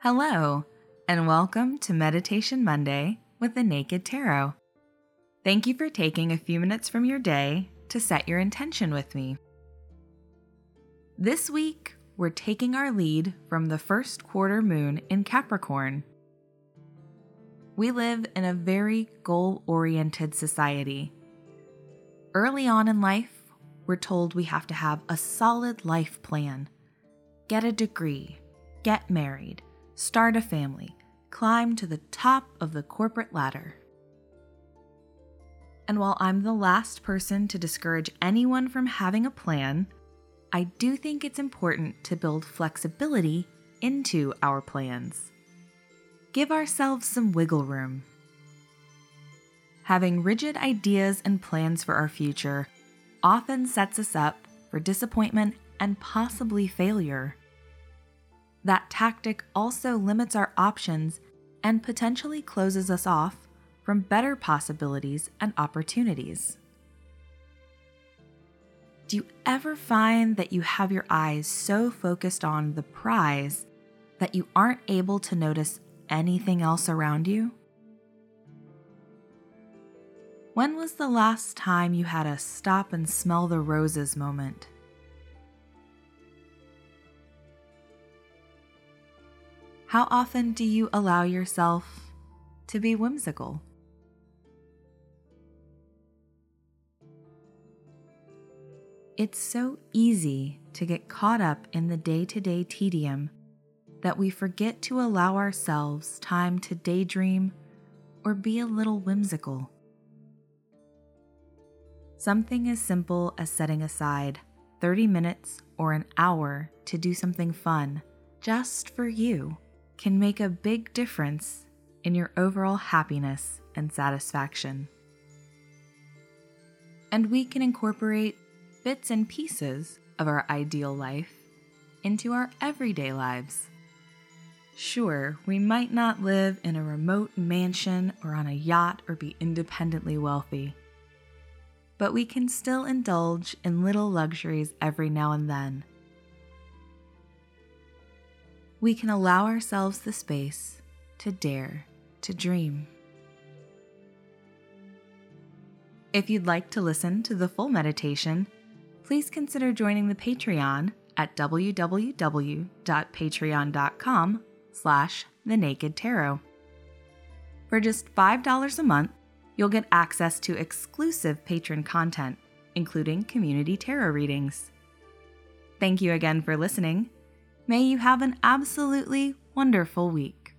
Hello, and welcome to Meditation Monday with the Naked Tarot. Thank you for taking a few minutes from your day to set your intention with me. This week, we're taking our lead from the first quarter moon in Capricorn. We live in a very goal oriented society. Early on in life, we're told we have to have a solid life plan, get a degree, get married, start a family, climb to the top of the corporate ladder. And while I'm the last person to discourage anyone from having a plan, I do think it's important to build flexibility into our plans give ourselves some wiggle room. Having rigid ideas and plans for our future often sets us up for disappointment and possibly failure. That tactic also limits our options and potentially closes us off from better possibilities and opportunities. Do you ever find that you have your eyes so focused on the prize that you aren't able to notice anything else around you? When was the last time you had a stop and smell the roses moment? How often do you allow yourself to be whimsical? It's so easy to get caught up in the day to day tedium that we forget to allow ourselves time to daydream or be a little whimsical. Something as simple as setting aside 30 minutes or an hour to do something fun just for you can make a big difference in your overall happiness and satisfaction. And we can incorporate bits and pieces of our ideal life into our everyday lives. Sure, we might not live in a remote mansion or on a yacht or be independently wealthy, but we can still indulge in little luxuries every now and then. We can allow ourselves the space to dare to dream. If you'd like to listen to the full meditation, please consider joining the Patreon at www.patreon.com slash the naked tarot. For just $5 a month, you'll get access to exclusive patron content, including community tarot readings. Thank you again for listening. May you have an absolutely wonderful week.